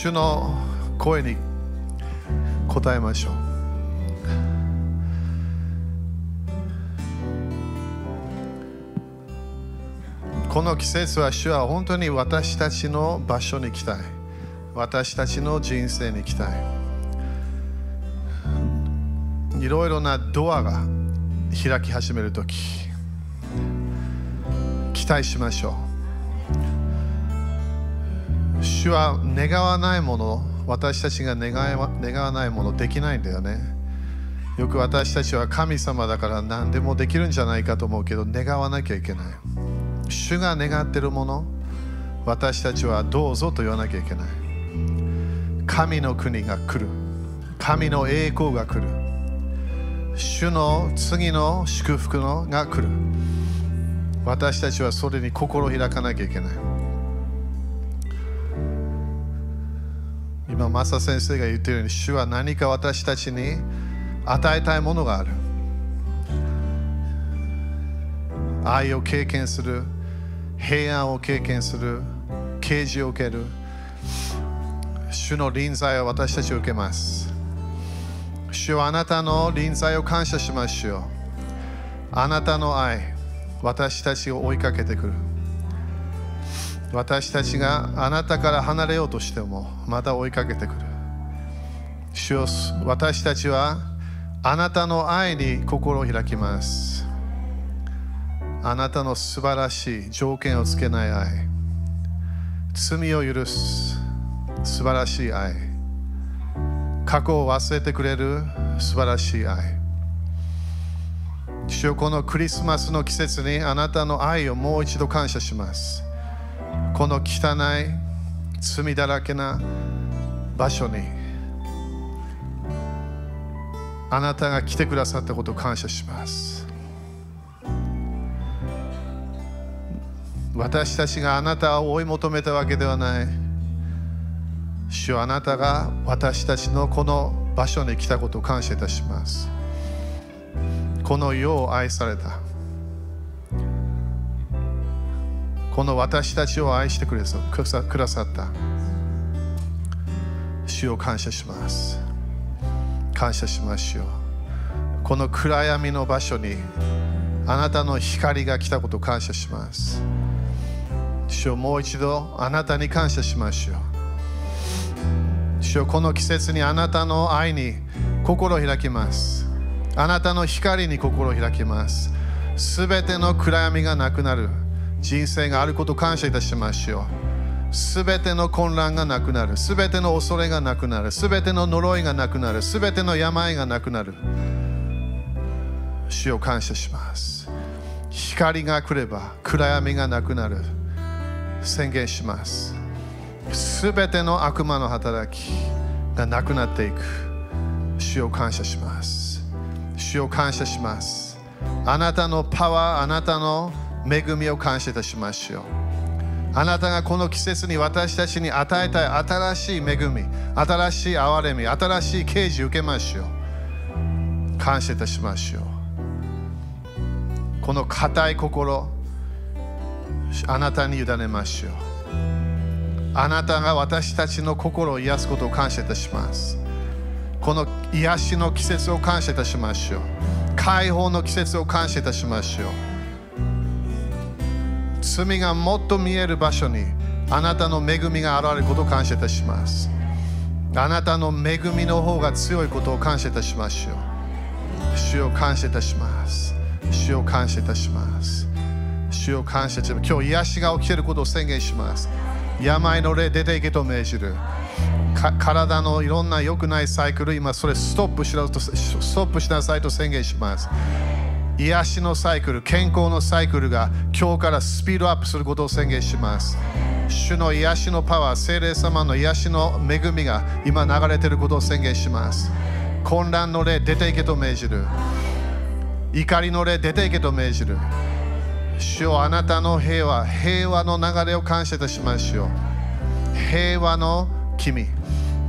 主の声に答えましょう。この季節は主は本当に私たちの場所に来たい。私たちの人生に来たい。いろいろなドアが開き始めるとき期待しましょう。主は願わないもの私たちが願わ願わないものできないんだよね。よく私たちは神様だから何でもできるんじゃないかと思うけど願わなきゃいけない。主が願ってるもの私たちはどうぞと言わなきゃいけない。神の国が来る。神の栄光が来る。主の次の祝福のが来る。私たちはそれに心を開かなきゃいけない。今マサ先生が言っているように主は何か私たちに与えたいものがある。愛を経験する平安を経験する啓示を受ける。主の臨在を私たち受けます。主はあなたの臨在を感謝しましょうあなたの愛私たちを追いかけてくる。私たちがあなたから離れようとしてもまた追いかけてくる。主よ私たちはあなたの愛に心を開きます。あなたの素晴らしい条件をつけない愛。罪を許す。素晴らしい愛。過去を忘れてくれる。素晴らしい愛。主よこのクリスマスの季節にあなたの愛をもう一度感謝します。この汚い罪だらけな場所にあなたが来てくださったことを感謝します。私たちがあなたを追い求めたわけではない。主はあなたが私たちのこの場所に来たことを感謝いたします。この世を愛された。この私たちを愛してくださった。主を感謝します。感謝しましょうこの暗闇の場所にあなたの光が来たことを感謝します。主をもう一度あなたに感謝しましょう主をこの季節にあなたの愛に心を開きます。あなたの光に心を開きます。すべての暗闇がなくなる。人生があること感謝いたしましょう。すべての混乱がなくなる。すべての恐れがなくなる。すべての呪いがなくなる。すべての病がなくなる。主を感謝します。光が来れば暗闇がなくなる。宣言します。すべての悪魔の働きがなくなっていく。主を感謝します。主を感謝します。あなたのパワーあなたの恵みを感謝いたしましょう。あなたがこの季節に私たちに与えたい新しい恵み新しい憐れみ新しい啓示受けましょう。感謝いたしましょう。この硬い心あなたに委ねましょう。あなたが私たちの心を癒すことを感謝いたします。この癒しの季節を感謝いたしましょう。解放の季節を感謝いたしましょう。罪がもっと見える場所にあなたの恵みが現れることを感謝いたします。あなたの恵みの方が強いことを感謝いたしましょう。主を感謝いたします。主を感謝いたします。主を感謝します。今日癒しが起きていることを宣言します。病の霊出ていけと命じる。体のいろんな良くないサイクル今それストップしろとストップしなさいと宣言します。癒しのサイクル健康のサイクルが今日からスピードアップすることを宣言します主の癒しのパワー精霊様の癒しの恵みが今流れていることを宣言します混乱の霊出ていけと命じる怒りの霊出ていけと命じる主よあなたの平和、平和の流れを感謝いたしましょう。平和の君、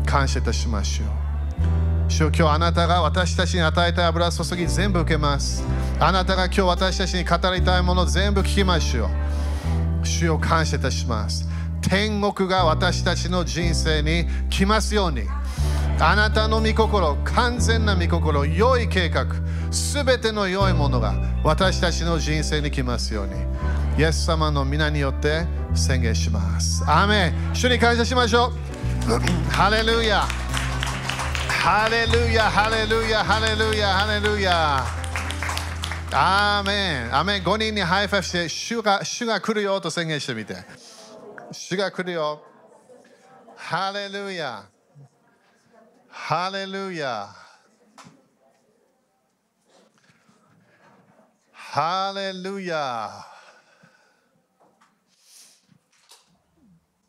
感謝いたしましょう。主よ今日あなたが私たちに与えた油注ぎ全部受けます。あなたが今日私たちに語りたいもの全部聞きましょう。主を感謝いたします。天国が私たちの人生に来ますようにあなたの御心完全な御心良い計画すべての良いものが私たちの人生に来ますようにイエス様の御名によって宣言しますアーメン主に感謝しましょう ハレルヤハレルヤハレルヤハレルヤハレルヤアーメンアーメン5人にハイファイブして主が主が来るよと宣言してみて主が来るよハレルヤハレルヤハレルヤ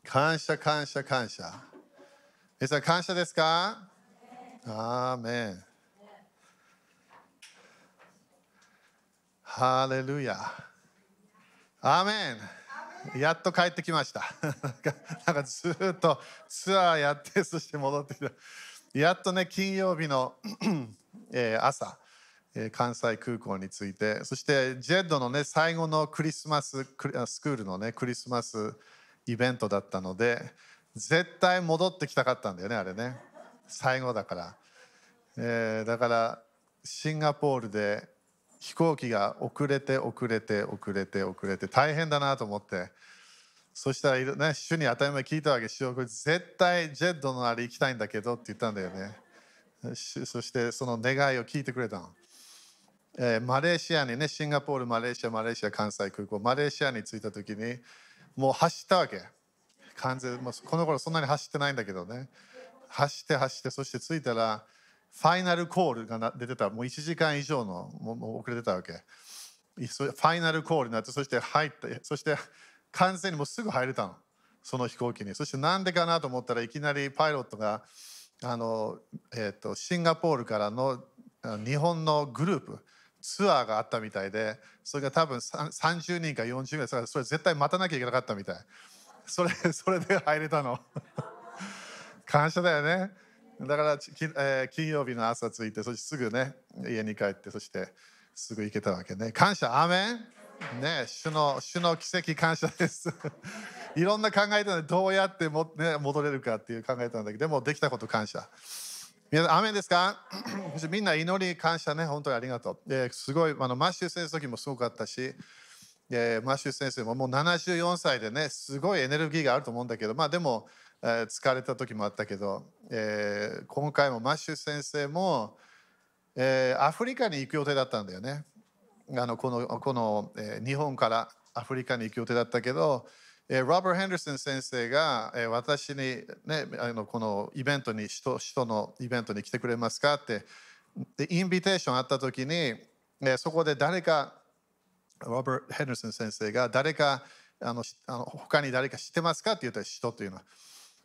感謝感謝感謝皆さん感謝ですかアーメンハレルヤアーメンやっと帰ってきました。なんかずっとツアーやってそして戻ってきた。やっとね金曜日の え朝関西空港に着いてそしてジェッドのね最後のクリスマススクールのねクリスマスイベントだったので絶対戻ってきたかったんだよねあれね。最後だから、えー、だからシンガポールで飛行機が遅れて遅れて遅れて遅れて大変だなと思って。そしたら、ね、主に当たり前聞いたわけしよ絶対ジェッドのあれ行きたいんだけどって言ったんだよね。そしてその願いを聞いてくれたの、えー、マレーシアにねシンガポールマレーシアマレーシア関西空港マレーシアに着いた時にもう走ったわけ。完全、まあ、この頃そんなに走ってないんだけどね。走って走ってそして着いたらファイナルコールが出てた。もう1時間以上のもう遅れてたわけ。ファイナルコールになってそして入ってそして完全にもうすぐ入れたの。その飛行機に。そしてなんでかなと思ったらいきなりパイロットがあの、えーと、シンガポールからの日本のグループツアーがあったみたいでそれが多分30人か40人ぐらいそれ絶対待たなきゃいけなかったみたい。それそれで入れたの。感謝だよね。だから、えー、金曜日の朝着いてそしてすぐね家に帰ってそしてすぐ行けたわけね。感謝アメン。ね主の主の奇跡感謝です。いろんな考えたのでどうやっても、ね、戻れるかっていう考えたんだけどでもできたこと感謝。皆さん、アメンですか？みんな祈り感謝ね、本当にありがとう。ですごい、あのマッシュ先生の時もすごかったし、でマッシュ先生ももう74歳でね、すごいエネルギーがあると思うんだけど、まあでも、え、疲れた時もあったけど、えー、今回もマッシュ先生も、えー、アフリカに行く予定だったんだよね。あのこのこの、え、日本からアフリカに行く予定だったけど、えー、ロバート・ヘンダーソン先生が、え、私に、ね、あのこのイベントに人、人のイベントに来てくれますかってでインビテーションあった時に、え、そこで誰かロバート・ヘンダーソン先生が誰かあのあの他に誰か知ってますかって言ったら人というのは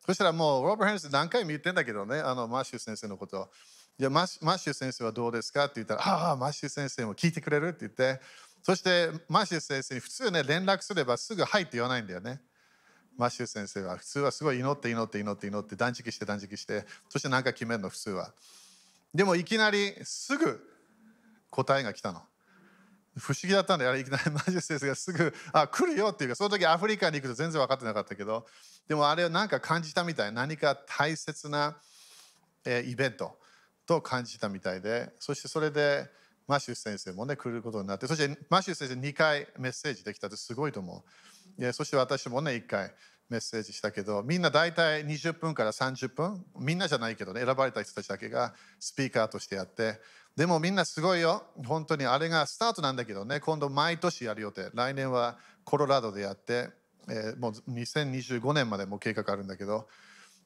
そしたらもうロバー・ヘンダーソン何回も言ってんだけどねあのマッシュ先生のことじゃあマッシュ先生はどうですかって言ったらああマッシュ先生も聞いてくれるって言ってそしてマッシュ先生に普通ね連絡すればすぐ「はい」って言わないんだよね。マッシュ先生は普通はすごい祈って祈って祈って祈って断食して断食してそして何か決めるの普通は。でもいきなりすぐ答えが来たの。不思議だったんだよ。いきなりマッシュ先生がすぐ「あ来るよ」っていうかその時アフリカに行くと全然分かってなかったけどでもあれを何か感じたみたい何か大切な、えイベントと感じたみたいでそしてそれでマシュー先生もね来ることになってそしてマシュー先生2回メッセージできたってすごいと思ういやそして私もね1回メッセージしたけどみんな大体20分から30分みんなじゃないけどね選ばれた人たちだけがスピーカーとしてやってでもみんなすごいよ。本当にあれがスタートなんだけどね。今度毎年やる予定。来年はコロラドでやって、えー、もう2025年までも計画あるんだけど。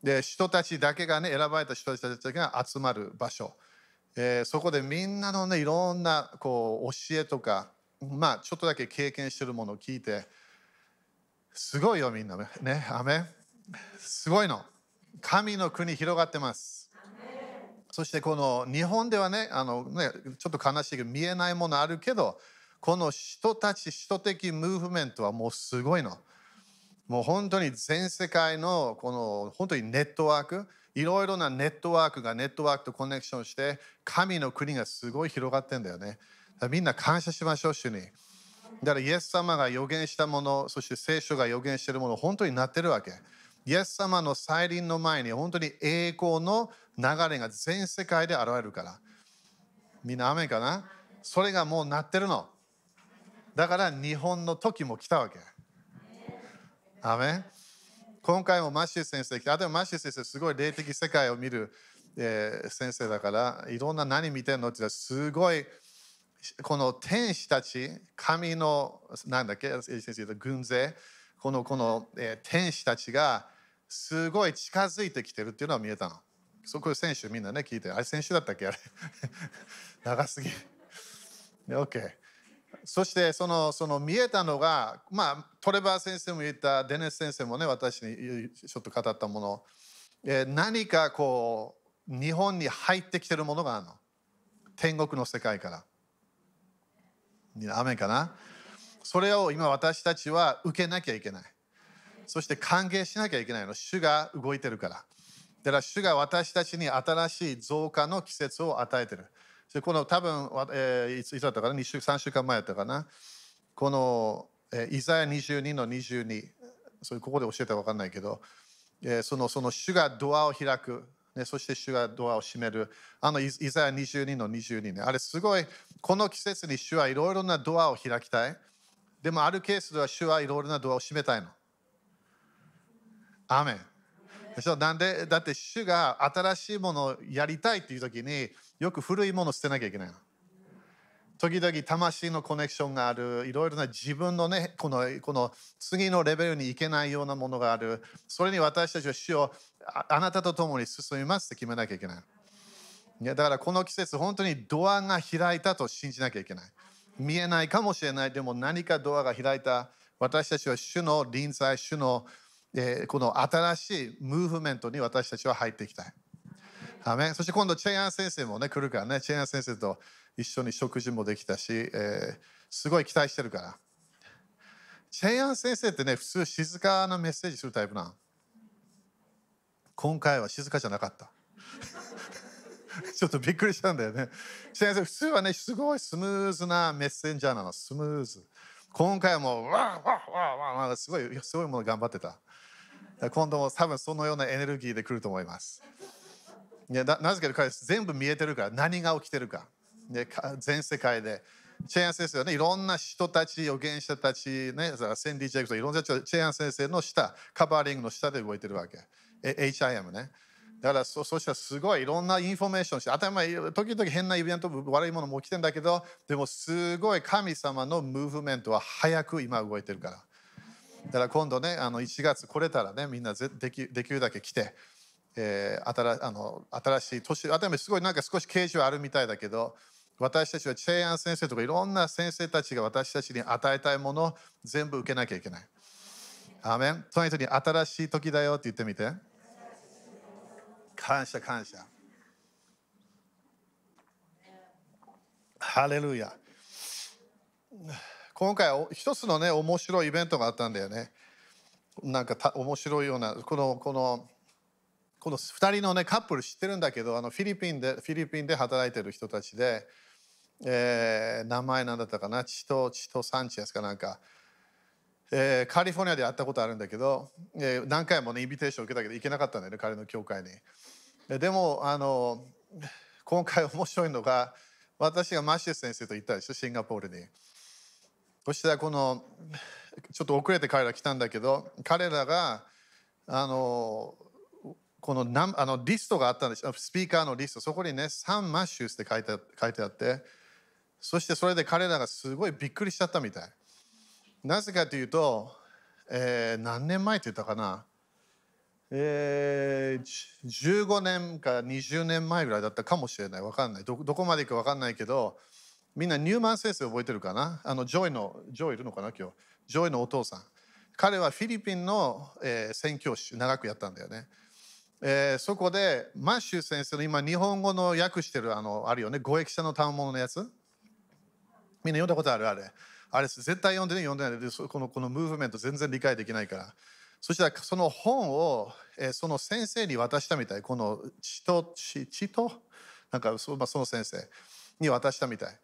で人たちだけがね選ばれた人たちが集まる場所。えー、そこでみんなのねいろんなこう教えとかまあちょっとだけ経験してるものを聞いて。すごいよみんな。ねアメすごいの。神の国広がってます。そしてこの日本ではねあのねちょっと悲しいけど見えないものあるけどこの人たち人的ムーブメントはもうすごいの。もう本当に全世界のこの本当にネットワークいろいろなネットワークがネットワークとコネクションして神の国がすごい広がってんだよね。みんな感謝しましょう主に。だからイエス様が予言したもの、そして聖書が予言しているもの、本当になってるわけ。イエス様の再臨の前に本当に栄光の流れが全世界で現れるから。みんなアーメンかな？それがもうなってるの。だから日本の時も来たわけ。アーメン今回もマッシュ先生来て、あでもマッシュ先生すごい霊的世界を見る、えー、先生だから、いろんな何見てんのって言ったらすごいこの天使たち、神のなんだっけ、先生軍勢、このこの、えー、天使たちがすごい近づいてきてるっていうのは見えたの。そこ選手みんなね聞いて、あれ選手だったっけ？あれ。長すぎ。OK。そしてそのその見えたのが、まあ、トレバー先生も言ったデネス先生もね私にちょっと語ったもの、えー、何かこう日本に入ってきてるものがあるの？天国の世界から。雨かな？それを今私たちは受けなきゃいけない。そして歓迎しなきゃいけないの。主が動いてるから。だから主が私たちに新しい増加の季節を与えてる。でこの多分、えー、いつだったかな？2週3週間前だったかな？この、えー、イザヤ22の22それここで教えたら分かんないけど、えー、そのその主がドアを開く、ね、そして主がドアを閉める。あのイザヤ22の22ね。あれすごいこの季節に主はいろいろなドアを開きたい。でもあるケースでは主はいろいろなドアを閉めたいの。アメン。なんでだって主が新しいものをやりたいっていう時によく古いものを捨てなきゃいけないの。時々魂のコネクションがある。いろいろな自分のねこのこの次のレベルに行けないようなものがある。それに私たちは主をあなたと共に進みますって決めなきゃいけないいやだからこの季節本当にドアが開いたと信じなきゃいけない。見えないかもしれない。でも何かドアが開いた。私たちは主の臨在主の、えー、この新しいムーブメントに私たちは入っていきたい。アメそして今度チェヤン先生もね来るからねチェヤン先生と一緒に食事もできたし、えー、すごい期待してるから。チェヤン先生ってね普通静かなメッセージするタイプな今回は静かじゃなかった。ちょっとびっくりしたんだよね。チェヤン先生普通はねすごいスムーズなメッセンジャーなの。スムーズ。今回はもうわーわーわーわーすごいすごいもの頑張ってた。今度も多分そのようなエネルギーで来ると思います。いやなぜか彼全部見えてるから何が起きてるか。で全世界で。チェアン先生はねいろんな人たち預言者たちねシンディ・ジェイコブといろんなチェアン先生の下カバーリングの下で動いてるわけ。HIM ね。だからそそしたらすごいいろんなインフォメーションして当たり前時々変なイベント悪いものも起きてんだけどでもすごい神様のムーブメントは早く今動いてるからだから今度ねあの1月来れたらねみんなできできるだけ来てえー、新あの新しい年改めすごいなんか少し啓示はあるみたいだけど私たちはチェイアン先生とかいろんな先生たちが私たちに与えたいものを全部受けなきゃいけない。アメンその人に新しい時だよって言ってみて。感謝感謝。ハレルヤ。今回一つのね面白いイベントがあったんだよね。なんかた面白いようなこのこのこの2人のねカップル知ってるんだけどあのフィリピンでフィリピンで働いてる人たちで、えー、名前なんだったかな？チトチトサンチェスかなんか、えー、カリフォルニアで会ったことあるんだけど、えー、何回もねインビテーション受けたけど行けなかったんだよね彼の教会に。でもあの今回面白いのが私がマッシュ先生と行ったでしょシンガポールに。そしたらこのちょっと遅れて彼ら来たんだけど彼らがあのこのあのリストがあったんですスピーカーのリストそこにねサンマッシュスって書いて書いてあってそしてそれで彼らがすごいびっくりしちゃったみたいなぜかというと、えー、何年前って言ったかな。えー、15年か20年前ぐらいだったかもしれない。わかんない。どこまで行くかわかんないけどみんなニューマン先生覚えてるかな？あのジョイのジョイいるのかな？今日。ジョイのお父さん。彼はフィリピンの、えー、宣教師長くやったんだよね。えー、そこでマッシュ先生の今日本語の訳してるあのあるよね。五役者の賜物のやつ。みんな読んだことある？あれ。あれです。絶対読んでね読んでない。でこのこのムーブメント全然理解できないから。そしたらその本を、え、その先生に渡したみたい。この血と血となんかそ,、まあ、その先生に渡したみたい。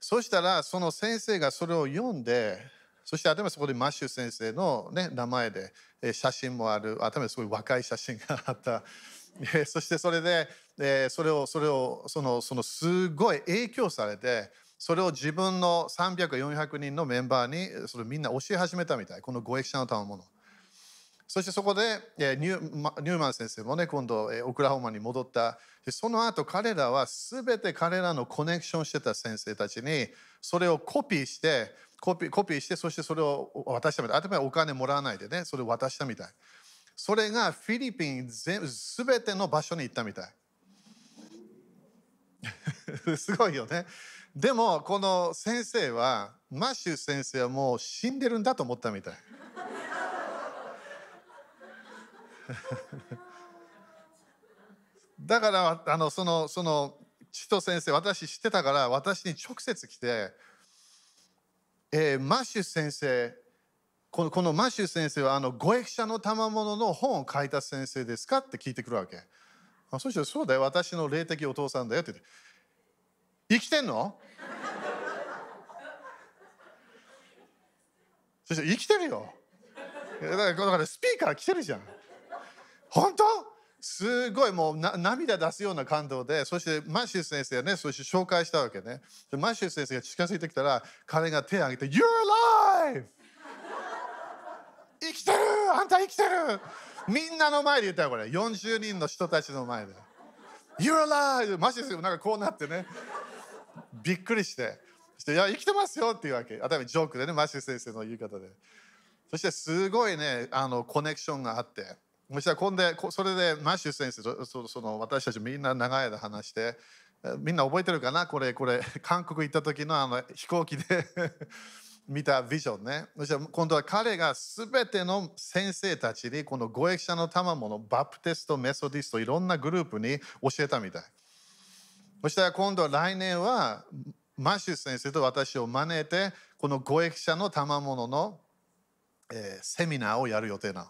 そしたらその先生がそれを読んでそして頭そこでマッシュ先生の、ね、名前で写真もある。頭すごい若い写真があった。そしてそれで、えそれをそれをそのそのすごい影響されてそれを自分の300400人のメンバーにそれみんな教え始めたみたい。このご益者の賜物そしてそこで、ニューマン先生もね今度、オクラホマに戻った。その後彼らは全て彼らのコネクションしてた先生たちにそれをコピーしてコピーコピーしてそしてそれを渡したみたい。頭お金もらわないでねそれを渡したみたい。それがフィリピン全全ての場所に行ったみたい。すごいよね。でもこの先生はマッシュ先生はもう死んでるんだと思ったみたい。だからあのそのその千と先生私知ってたから私に直接来てえー、マッシュ先生このこのマッシュ先生はあの五役者の賜物の本を書いた先生ですか？って聞いてくるわけ。あそしたらそうだよ私の霊的お父さんだよって言って。生きてんの？そして生きてるよ。だからスピーカー来てるじゃん。本当？すごいもう涙出すような感動でそしてマッシュ先生ねそして紹介したわけね。マッシュ先生が近づいてきたら彼が手を挙げて「You're alive! 生きてる!あんた生きてる!」みんなの前で言ったよこれ。40人の人たちの前で「You're alive!」マッシュ先生もなんかこうなってね。びっくりしてして「いや生きてますよ」っていうわけ。あたりジョークでねマッシュ先生の言い方で。そしてすごいねあのコネクションがあって。そしたら今度それでマッシュ先生とその私たちみんな長い間話してみんな覚えてるかな？これこれ 韓国行った時のあの飛行機で 見たビジョンね。そしたら今度は彼が全ての先生たちにこのご益者の賜物バプテストメソディストいろんなグループに教えたみたい。そしたら今度は来年はマッシュ先生と私を招いてこのご益者の賜物の、えー、セミナーをやる予定なの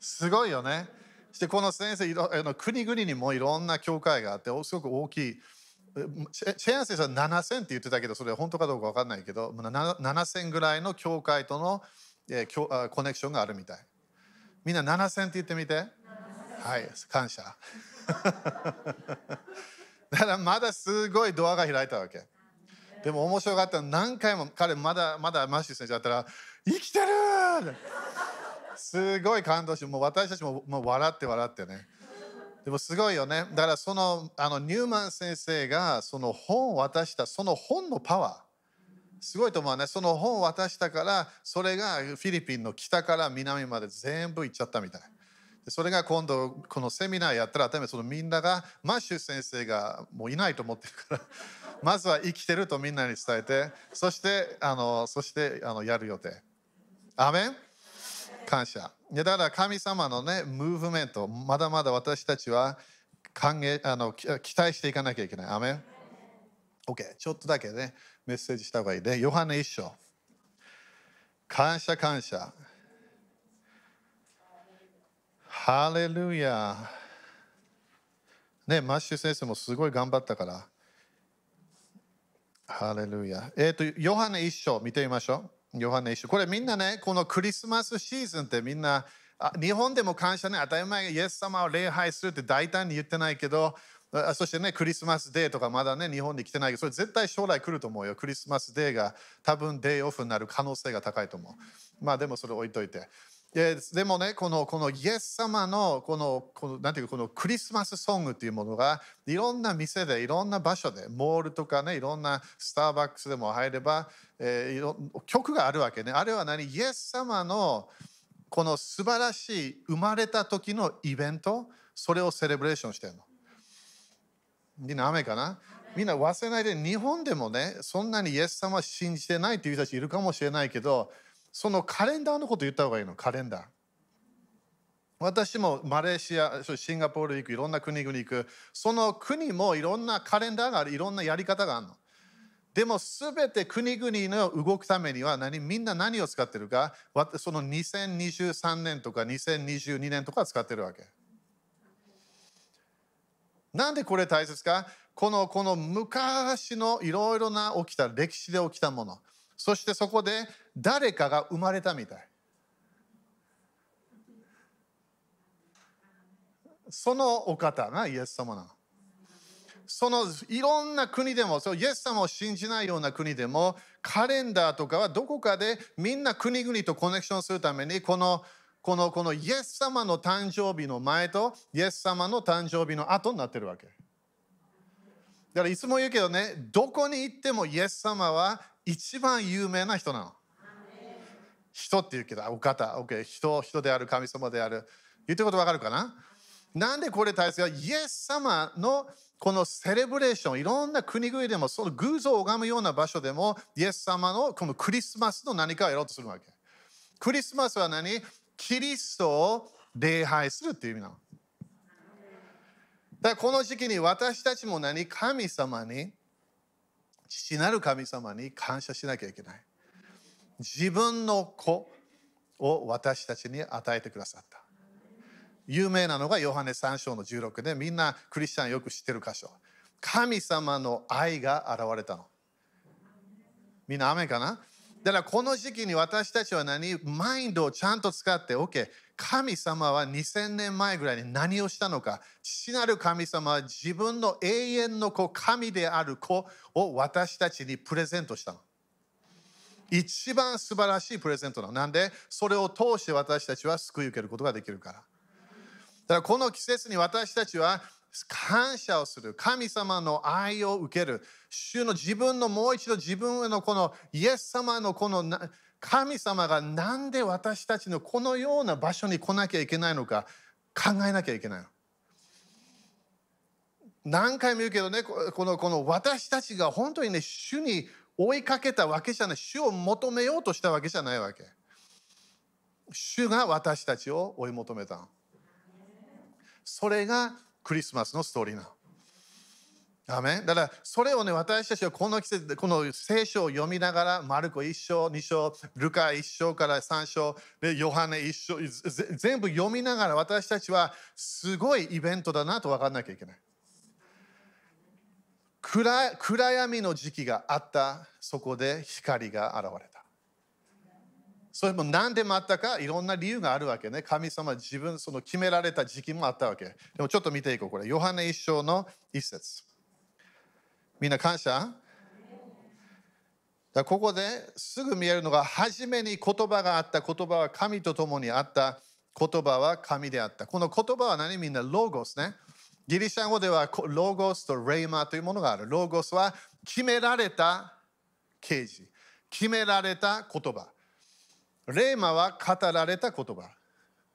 すごいよね。そしてこの先生あの国々にもいろんな教会があってすごく大きい。シェアン先生は7000って言ってたけどそれは本当かどうか分かんないけど7000ぐらいの教会との、えー、コネクションがあるみたい。みんな7000って言ってみて。はい、感謝。だからまだすごいドアが開いたわけ。でも面白かった何回も彼まだまだマッシュ先生だったら生きてるすごい感動してもう私たちももう笑って笑ってね。でもすごいよね。だからそのあのニューマン先生がその本を渡したその本のパワー。すごいと思うね。その本を渡したからそれがフィリピンの北から南まで全部行っちゃったみたい。それが今度このセミナーやったらそのみんながマッシュ先生がもういないと思ってるから まずは生きてるとみんなに伝えてそしてあのそしてあのやる予定アメン？感謝。だから神様のね、ムーブメント、まだまだ私たちは歓迎あの期待していかなきゃいけない。アメン ?OK、ちょっとだけね、メッセージした方がいいね。ヨハネ一章。感謝感謝。ハレルヤ。ね、マッシュ先生もすごい頑張ったから。ハレルヤ。えっ、ー、と、ヨハネ一章見てみましょう。ヨハネ一これみんなね、このクリスマスシーズンってみんな、あ日本でも感謝ね、当たり前イエス様を礼拝するって大胆に言ってないけど、そしてね、クリスマスデーとかまだね、日本に来てないけど、それ絶対将来来ると思うよ。クリスマスデーが多分デーオフになる可能性が高いと思う。まあでもそれ置いといて。ででもねこのこのイエス様のこのこのなんていうかこのクリスマスソングっていうものがいろんな店でいろんな場所でモールとかねいろんなスターバックスでも入れば、えー、曲があるわけね。あれは何？イエス様のこの素晴らしい生まれた時のイベント？それをセレブレーションしてるの。みんな雨かな？みんな忘れないで日本でもねそんなにイエス様信じてないっていう人たちいるかもしれないけどそのカレンダーのこと言った方がいいのカレンダー。私もマレーシアシンガポール行くいろんな国々行く。その国もいろんなカレンダーがあるいろんなやり方があるの。でも全て国々の動くためには何みんな何を使ってるかその2023年とか2022年とか使ってるわけ。なんでこれ大切か？このこの昔のいろいろな起きた歴史で起きたもの。そしてそこで誰かが生まれたみたいそのお方がイエス様なのそのいろんな国でもそうイエス様を信じないような国でもカレンダーとかはどこかでみんな国々とコネクションするためにこのこのこのイエス様の誕生日の前とイエス様の誕生日の後になってるわけ。だからいつも言うけどね、どこに行ってもイエス様は一番有名な人なの。人って言うけど、お方、OK、人、人である、神様である。言ってることわかるかな？なんでこれ大切か？イエス様のこのセレブレーション、いろんな国々でも、その偶像を拝むような場所でも、イエス様のこのクリスマスの何かをやろうとするわけ。クリスマスは何？キリストを礼拝するっていう意味なの。だからこの時期に私たちも何？神様に、父なる神様に感謝しなきゃいけない。自分の子を私たちに与えてくださった。有名なのがヨハネ3章の16でみんなクリスチャンよく知ってる箇所。神様の愛が現れたの。みんな雨かな？だからこの時期に私たちは何？マインドをちゃんと使って OK 神様は2000年前ぐらいに何をしたのか。父なる神様は自分の永遠の子神である子を私たちにプレゼントしたの。一番素晴らしいプレゼントなの。なんで？それを通して私たちは救い受けることができるから。だからこの季節に私たちは感謝をする。神様の愛を受ける。主の自分のもう一度自分へのこのイエス様のこの神様が何で私たちのこのような場所に来なきゃいけないのか考えなきゃいけないの。何回も言うけどねこのこの私たちが本当にね主に追いかけたわけじゃない主を求めようとしたわけじゃないわけ。主が私たちを追い求めた。それがクリスマスのストーリーなの。アメだからそれをね私たちはこの季節でこの聖書を読みながらマルコ1章2章ルカ1章から3章でヨハネ1章全部読みながら私たちはすごいイベントだなと分かんなきゃいけない暗暗闇の時期があったそこで光が現れたそれも何でもあったかいろんな理由があるわけね。神様自分その決められた時期もあったわけ。でもちょっと見ていこう。これ、ヨハネ一章の一節。みんな感謝？だここですぐ見えるのが、初めに言葉があった言葉は神と共にあった言葉は神であった。この言葉は何？みんなロゴスね。ギリシャ語ではロゴスとレイマーというものがある。ロゴスは決められた啓示。決められた言葉。レーマは語られた言葉。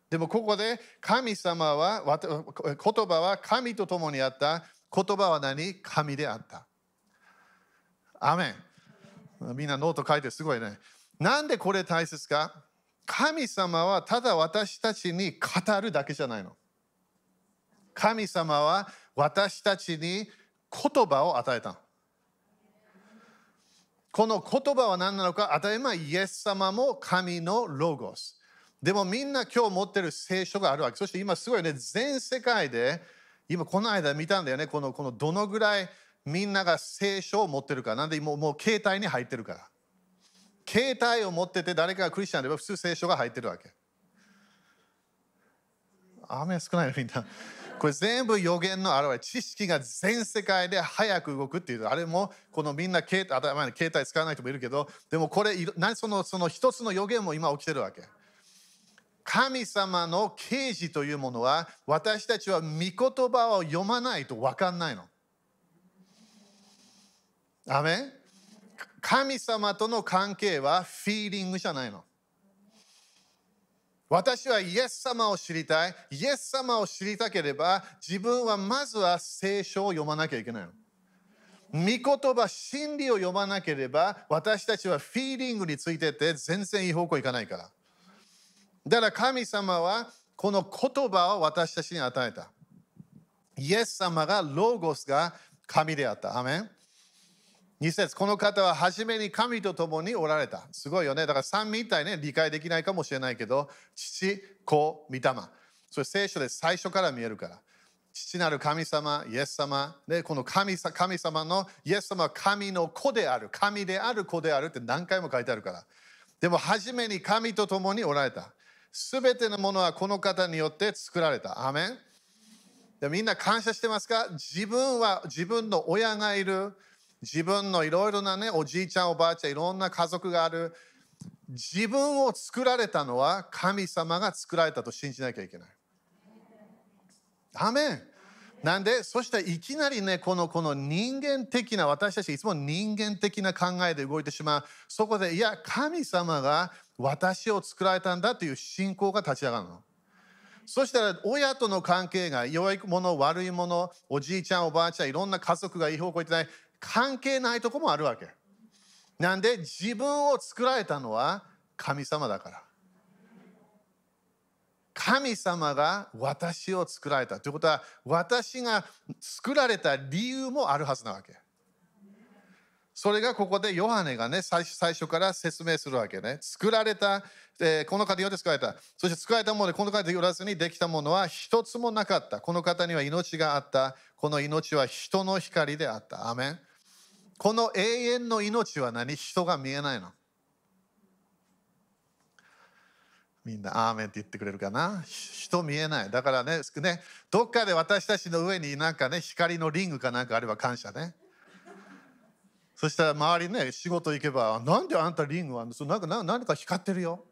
でもここで神様は、言葉は神と共にあった。言葉は何？神であった。アメン。みんなノート書いてすごいね。なんでこれ大切か？神様はただ私たちに語るだけじゃないの。神様は私たちに言葉を与えた。この言葉は何なのか？当たり前イエス様も神のロゴス。でもみんな今日持ってる聖書があるわけ。そして今すごいね、全世界で、今この間見たんだよね、このこのどのぐらいみんなが聖書を持ってるか。なんでもうもう携帯に入ってるから。携帯を持ってて誰かがクリスチャンでは普通聖書が入ってるわけ。雨少ないのみんな。これ全部予言の表れ知識が全世界で早く動くっていうあれもこのみんな携当たり前に携帯使わない人もいるけどでもこれ何そのその一つの予言も今起きてるわけ神様の啓示というものは私たちは御言葉を読まないと分かんないの。アメン神様との関係はフィーリングじゃないの。私はイエス様を知りたい。イエス様を知りたければ、自分はまずは聖書を読まなきゃいけないの。御言葉、真理を読まなければ、私たちはフィーリングについてて全然いい方向行かないから。だから神様はこの言葉を私たちに与えた。イエス様がロゴスが神であった。アメン2節この方は初めに神と共におられた。すごいよね。だから3みたいね、理解できないかもしれないけど、父、子、御霊。それ聖書で最初から見えるから。父なる神様、イエス様、でこの神神様のイエス様は神の子である、神である子であるって何回も書いてあるから。でも初めに神と共におられた。すべてのものはこの方によって作られた。アメンみんな感謝してますか？自分は自分の親がいる。自分のいろいろなね、おじいちゃん、おばあちゃん、いろんな家族がある。自分を作られたのは神様が作られたと信じなきゃいけない。アメンなんでそしたらいきなりねこのこの人間的な私たちいつも人間的な考えで動いてしまうそこでいや神様が私を作られたんだという信仰が立ち上がるの。そしたら親との関係が良いもの悪いものおじいちゃんおばあちゃんいろんな家族がいい方向行ってない関係ないとこもあるわけ。なんで自分を作られたのは神様だから。神様が私を作られたということは私が作られた理由もあるはずなわけ。それがここでヨハネがね最初から説明するわけね。作られた、えー、この方によって作られた。そして作られたものでこの方によらずにできたものは一つもなかった。この方には命があった。この命は人の光であった。アメンこの永遠の命は何？人が見えないの？みんな、アーメンって言ってくれるかな？人見えない。だからね、どっかで私たちの上になんかね、光のリングかなんかあれば感謝ね。そしたら周りね、仕事行けば、なんであんたリングあるの？なんか何か光ってるよ。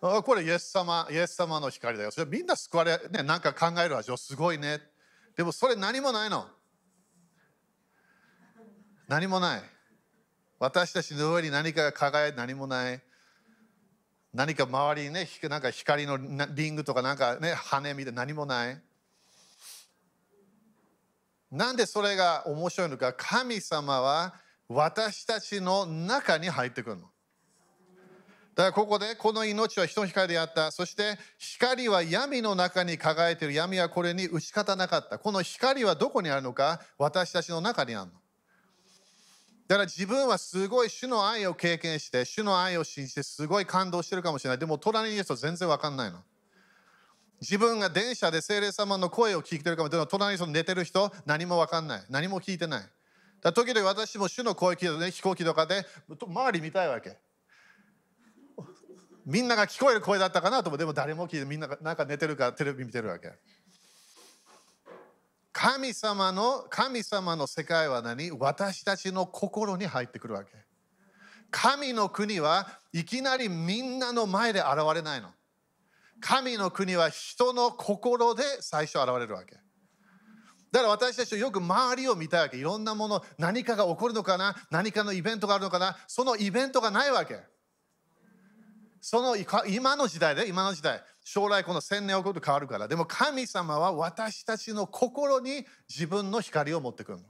あこれイエス様、イエス様の光だよ。それみんな救われ、ね、なんか考えるわすごいね。でもそれ何もないの。何もない。私たちの上に何かが輝いて何もない。何か周りにね、なんか光のリングとかなんかね、羽みたい何もない。なんでそれが面白いのか、神様は私たちの中に入ってくるの。だからここでこの命は人の光であった。そして光は闇の中に輝いている。闇はこれに打ち勝たなかった。この光はどこにあるのか私たちの中にあるの。だから自分はすごい主の愛を経験して、主の愛を信じてすごい感動してるかもしれない。でも隣にいる人全然わかんないの。自分が電車で精霊様の声を聞いてるかもしれない。隣に寝てる人何もわかんない。何も聞いてない。だ時々私も主の声聞いて、ね、飛行機とかで周り見たいわけ。みんなが聞こえる声だったかなと思って、でも誰も聞いてみんながなんか寝てるからテレビ見てるわけ。神様の神様の世界は何？私たちの心に入ってくるわけ。神の国はいきなりみんなの前で現れないの。神の国は人の心で最初現れるわけ。だから私たちはよく周りを見たいわけ。いろんなもの、何かが起こるのかな？何かのイベントがあるのかな？そのイベントがないわけ。その今の時代で、今の時代。将来この千年起こると変わるから。でも神様は私たちの心に自分の光を持ってくるの。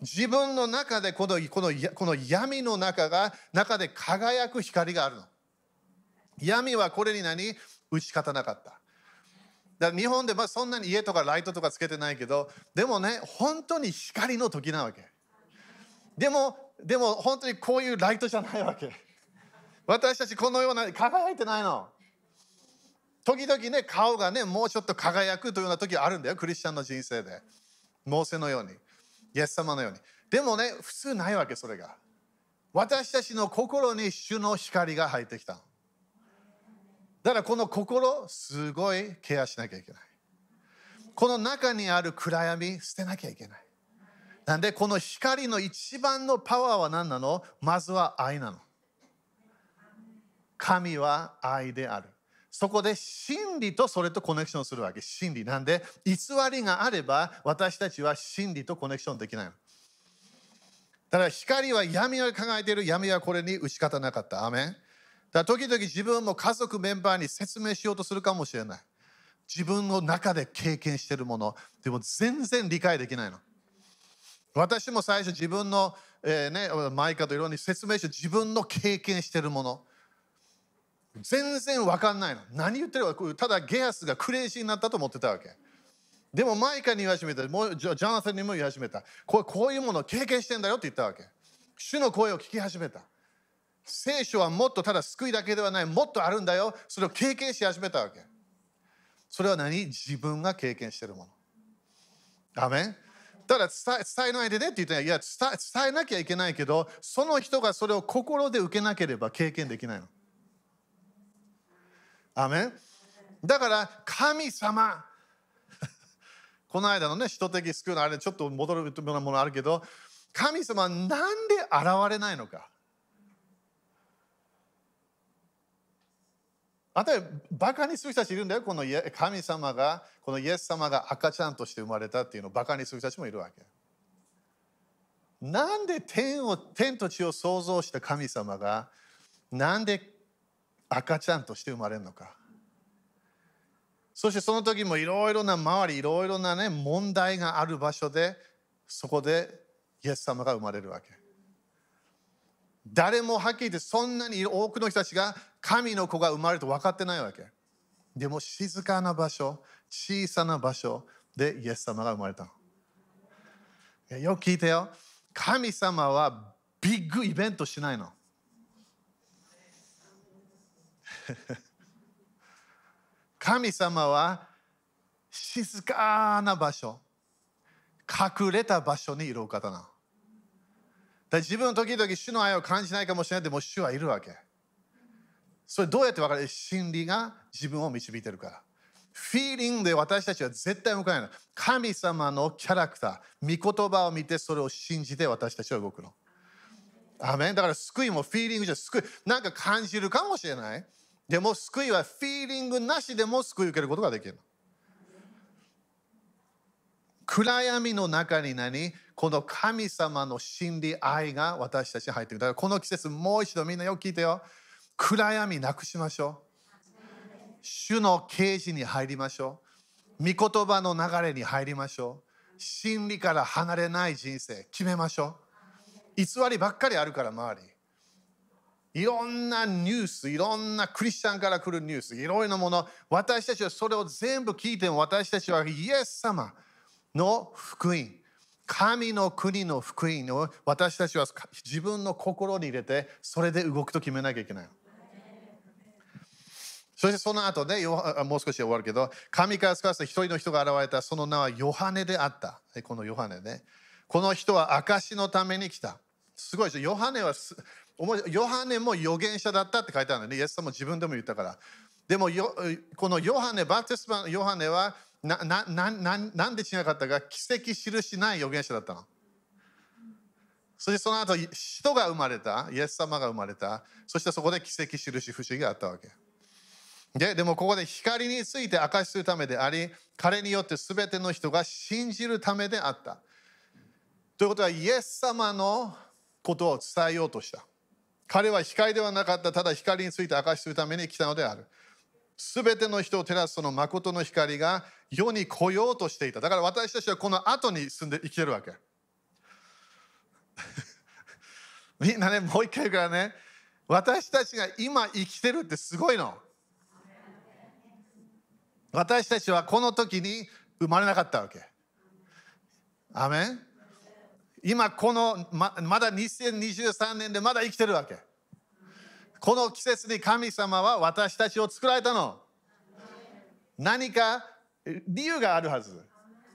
自分の中でこのこのこの闇の中が中で輝く光があるの。闇はこれに何？打ち勝たなかった。だから日本でまあそんなに家とかライトとかつけてないけどでもね本当に光の時なわけ。でもでも本当にこういうライトじゃないわけ。私たちこのような輝いてないの。時々ね、顔がね、もうちょっと輝くというような時あるんだよ、クリスチャンの人生で。モーセのように、イエス様のように。でもね、普通ないわけ、それが。私たちの心に主の光が入ってきた。だからこの心、すごいケアしなきゃいけない。この中にある暗闇、捨てなきゃいけない。なんで、この光の一番のパワーは何なの？まずは愛なの。神は愛である。そこで真理とそれとコネクションするわけ。真理。なんで、偽りがあれば私たちは真理とコネクションできない。だから光は闇を考えている闇はこれに打ち勝たなかった。アメンだ時々自分も家族メンバーに説明しようとするかもしれない。自分の中で経験しているもの。でも全然理解できないの。私も最初自分の、えーね、マイカといろんな説明して自分の経験しているもの。全然わかんないの。何言ってるか、ただゲアスがクレイジーになったと思ってたわけ。でもマイカに言い始めた、もうジョナサンにも言い始めた。こうこういうものを経験してんだよって言ったわけ。主の声を聞き始めた。聖書はもっとただ救いだけではない、もっとあるんだよ。それを経験し始めたわけ。それは何？自分が経験してるもの。アメン？だ伝え伝えないでねって言っていや伝え伝えなきゃいけないけどその人がそれを心で受けなければ経験できないの。アメンだから神様 この間のね、使徒的救うのあれちょっと戻るようなものあるけど、神様はなんで現れないのか。あとバカにする人たちいるんだよ。この神様が、このイエス様が赤ちゃんとして生まれたっていうのをバカにする人たちもいるわけ。なんで天を天と地を創造した神様がなんで赤ちゃんとして生まれるのか。そしてその時もいろいろな周りいろいろなね問題がある場所でそこでイエス様が生まれるわけ。誰もはっきり言ってそんなに多くの人たちが神の子が生まれると分かってないわけ。でも静かな場所小さな場所でイエス様が生まれたの。よく聞いてよ。神様はビッグイベントしないの。神様は静かな場所隠れた場所にいるお方なだ自分の時々主の愛を感じないかもしれないでも主はいるわけ。それどうやって分かる？真理が自分を導いてるから。フィーリングで私たちは絶対向かないの。神様のキャラクター御言葉を見てそれを信じて私たちは動くの。アメン。だから救いもフィーリングじゃ救いなんか感じるかもしれない。でも救いはフィーリングなしでも救い受けることができる。暗闇の中に何この神様の真理愛が私たちに入ってくる。だからこの季節もう一度みんなよく聞いてよ。暗闇なくしましょう。主の啓示に入りましょう。御言葉の流れに入りましょう。真理から離れない人生決めましょう。偽りばっかりあるから周り。いろんなニュース、いろんなクリスチャンから来るニュース、いろいろなもの、私たちはそれを全部聞いても、私たちはイエス様の福音、神の国の福音を私たちは自分の心に入れて、それで動くと決めなきゃいけない。そしてその後で、もう少し終わるけど、神から使わせた一人の人が現れた、その名はヨハネであった。このヨハネね。この人は証のために来た。すごいですヨハネはヨハネも預言者だったって書いてあるんだね。イエス様も自分でも言ったから。でもこのヨハネ、バプテスマのヨハネはなななななんでしなかったか奇跡印ない預言者だったの。そしてその後人が生まれた、イエス様が生まれた、そしてそこで奇跡印不思議があったわけ。ででもここで光について明かしするためであり、彼によって全ての人が信じるためであった。ということは、イエス様のことを伝えようとした。彼は光ではなかった、ただ光について明かしするために来たのである。すべての人を照らすその誠の光が世に来ようとしていた。だから私たちはこの後に住んで生きてるわけ。みんなね、もう一回言うからね、私たちが今生きてるってすごいの。私たちはこの時に生まれなかったわけ。アメン今このままだ2023年でまだ生きてるわけ。この季節に神様は私たちを作られたの。何か理由があるはず。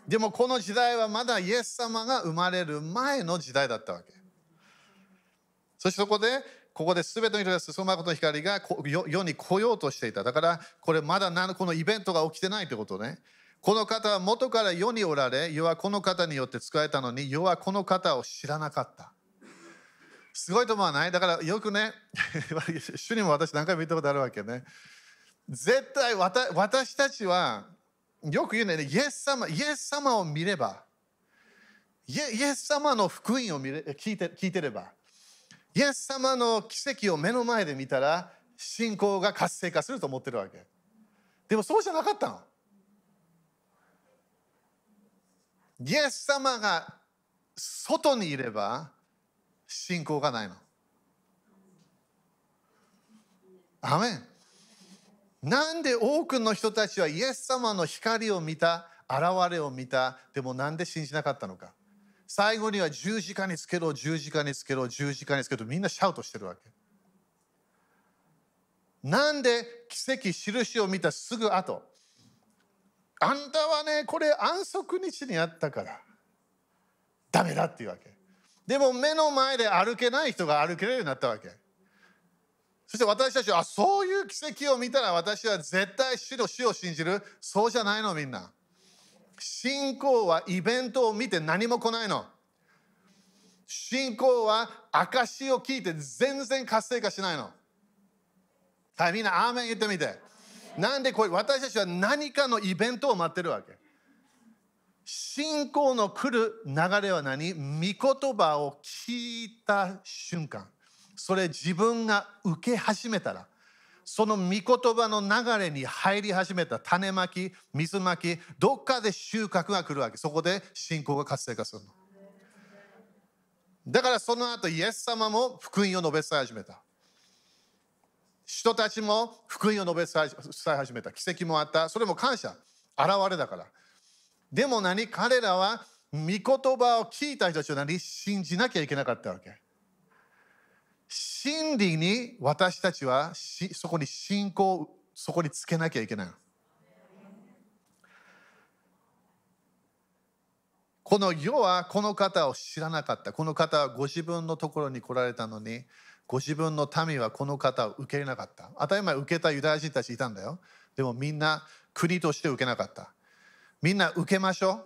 でもこの時代はまだイエス様が生まれる前の時代だったわけ。そしてそこで、ここで全ての人が進むことの光が世に来ようとしていた。だから、これまだこのイベントが起きてないってことね。この方は元から世におられ、世はこの方によって使えたのに、世はこの方を知らなかった。すごいと思わない？だからよくね、主にも私何回も言ったことあるわけね。絶対私たちは、よく言うね、イエス様、イエス様を見れば、イエス様の福音を見れ聞いて聞いてれば、イエス様の奇跡を目の前で見たら、信仰が活性化すると思ってるわけ。でもそうじゃなかったの。イエス様が外にいれば信仰がないの。アメンなんで多くの人たちはイエス様の光を見た、現れを見た、でもなんで信じなかったのか。最後には十字架につけろ、十字架につけろ、十字架につけろみんなシャウトしてるわけ。なんで奇跡、印を見たすぐ後、あんたはねこれ安息日にあったからダメだっていうわけ。でも目の前で歩けない人が歩けるようになったわけ。そして私たちはそういう奇跡を見たら私は絶対死の死を信じる。そうじゃないのみんな。信仰はイベントを見て何も来ないの。信仰は証を聞いて全然活性化しないの。はいみんなアーメン言ってみて。なんでこれ私たちは何かのイベントを待ってるわけ。信仰の来る流れは何？御言葉を聞いた瞬間。それ自分が受け始めたらその御言葉の流れに入り始めた種まき水まきどっかで収穫が来るわけ。そこで信仰が活性化するの。だからその後イエス様も福音を述べ伝え始めた。人たちも福音を述べ伝え始めた奇跡もあった。それも感謝。現れだから。でも何彼らは御言葉を聞いた人たちは何信じなきゃいけなかったわけ。真理に私たちはそこに信仰そこにつけなきゃいけない。この世はこの方を知らなかった。この方はご自分のところに来られたのにご自分の民はこの方を受け入れなかった。当たり前受けたユダヤ人たちいたんだよ。でもみんな国として受けなかった。みんな受けましょ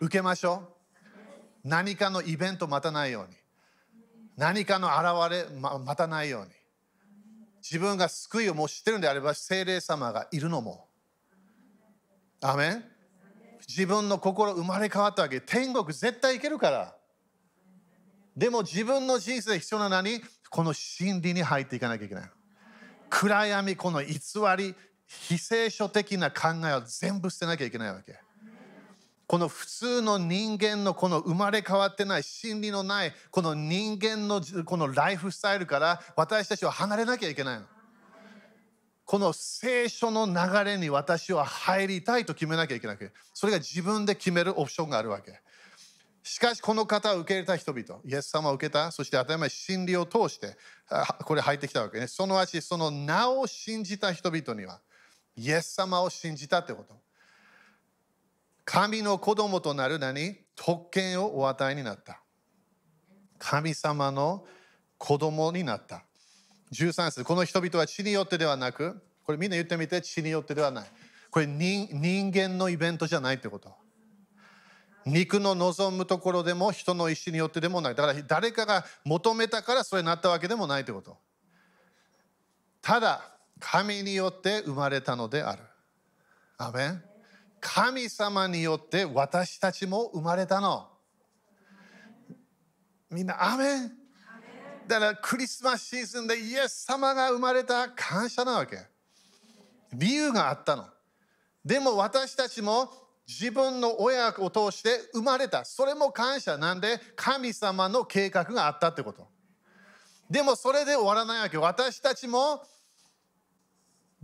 う。受けましょう。何かのイベント待たないように。何かの現れ、待たないように。自分が救いをもう知ってるんであれば精霊様がいるのも。アメン。自分の心生まれ変わったわけ。天国絶対行けるから。でも自分の人生で必要な何？この真理に入っていかなきゃいけない暗闇この偽り非聖書的な考えを全部捨てなきゃいけないわけこの普通の人間のこの生まれ変わってない真理のないこの人間のこのライフスタイルから私たちは離れなきゃいけないの。この聖書の流れに私は入りたいと決めなきゃいけないわけ。それが自分で決めるオプションがあるわけ。しかしこの方を受け入れた人々、イエス様を受けた、そして当たり前真理を通してこれ入ってきたわけね。その足、その名を信じた人々には、イエス様を信じたってこと。神の子供となる何特権をお与えになった。神様の子供になった。13節この人々は血によってではなく、これみんな言ってみて、血によってではない。これ人間のイベントじゃないってこと。肉の望むところでも人の意思によってでもない。だから誰かが求めたからそれになったわけでもないってこと。ただ、神によって生まれたのである。アメン神様によって私たちも生まれたの。みんな、アメンだからクリスマスシーズンでイエス様が生まれた感謝なわけ。理由があったの。でも私たちも自分の親を通して生まれた。それも感謝なんで神様の計画があったってこと。でもそれで終わらないわけ。私たちも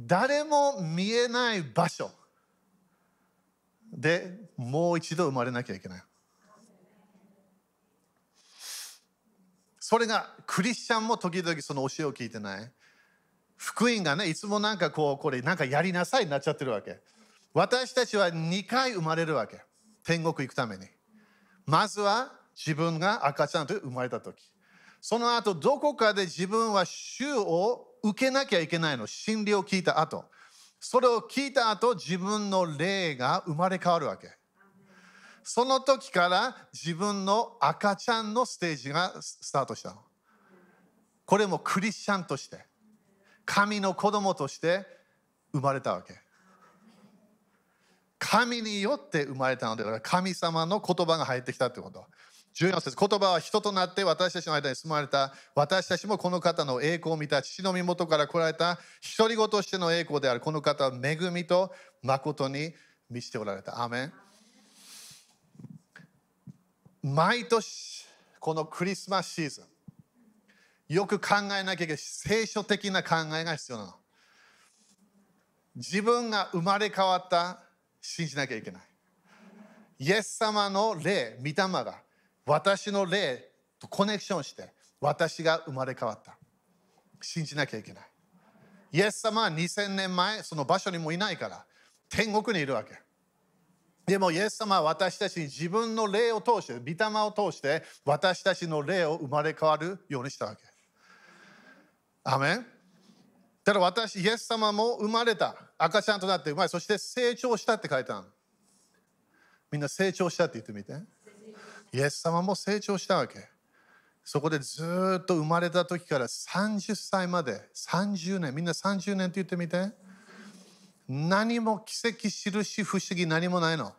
誰も見えない場所。でもう一度生まれなきゃいけないそれがクリスチャンも時々その教えを聞いてない福音がねいつもなんかこうこれなんかやりなさいになっちゃってるわけ私たちは2回生まれるわけ。天国行くために。まずは自分が赤ちゃんと生まれた時。その後どこかで自分は主を受けなきゃいけないの。真理を聞いた後。それを聞いた後自分の霊が生まれ変わるわけ。その時から自分の赤ちゃんのステージがスタートしたの。これもクリスチャンとして。神の子供として生まれたわけ。神によって生まれたので神様の言葉が入ってきたってこと。14節言葉は人となって私たちの間に住まれた私たちもこの方の栄光を見た父の身元から来られた独り子としての栄光であるこの方は恵みと誠に満ちておられた。アメン。毎年このクリスマスシーズン。よく考えなきゃいけない聖書的な考えが必要なの。自分が生まれ変わった信じなきゃいけない。イエス様の霊御霊が私の霊とコネクションして私が生まれ変わった。信じなきゃいけない。イエス様は2000年前その場所にもいないから天国にいるわけ。でもイエス様は私たちに自分の霊を通して御霊を通して私たちの霊を生まれ変わるようにしたわけ。アメン。だから私イエス様も生まれた赤ちゃんとなって生まれそして成長したって書いてあるみんな成長したって言ってみて。イエス様も成長したわけ。そこでずっと生まれた時から30歳まで30年みんな30年って言ってみて。何も奇跡印不思議何もないの。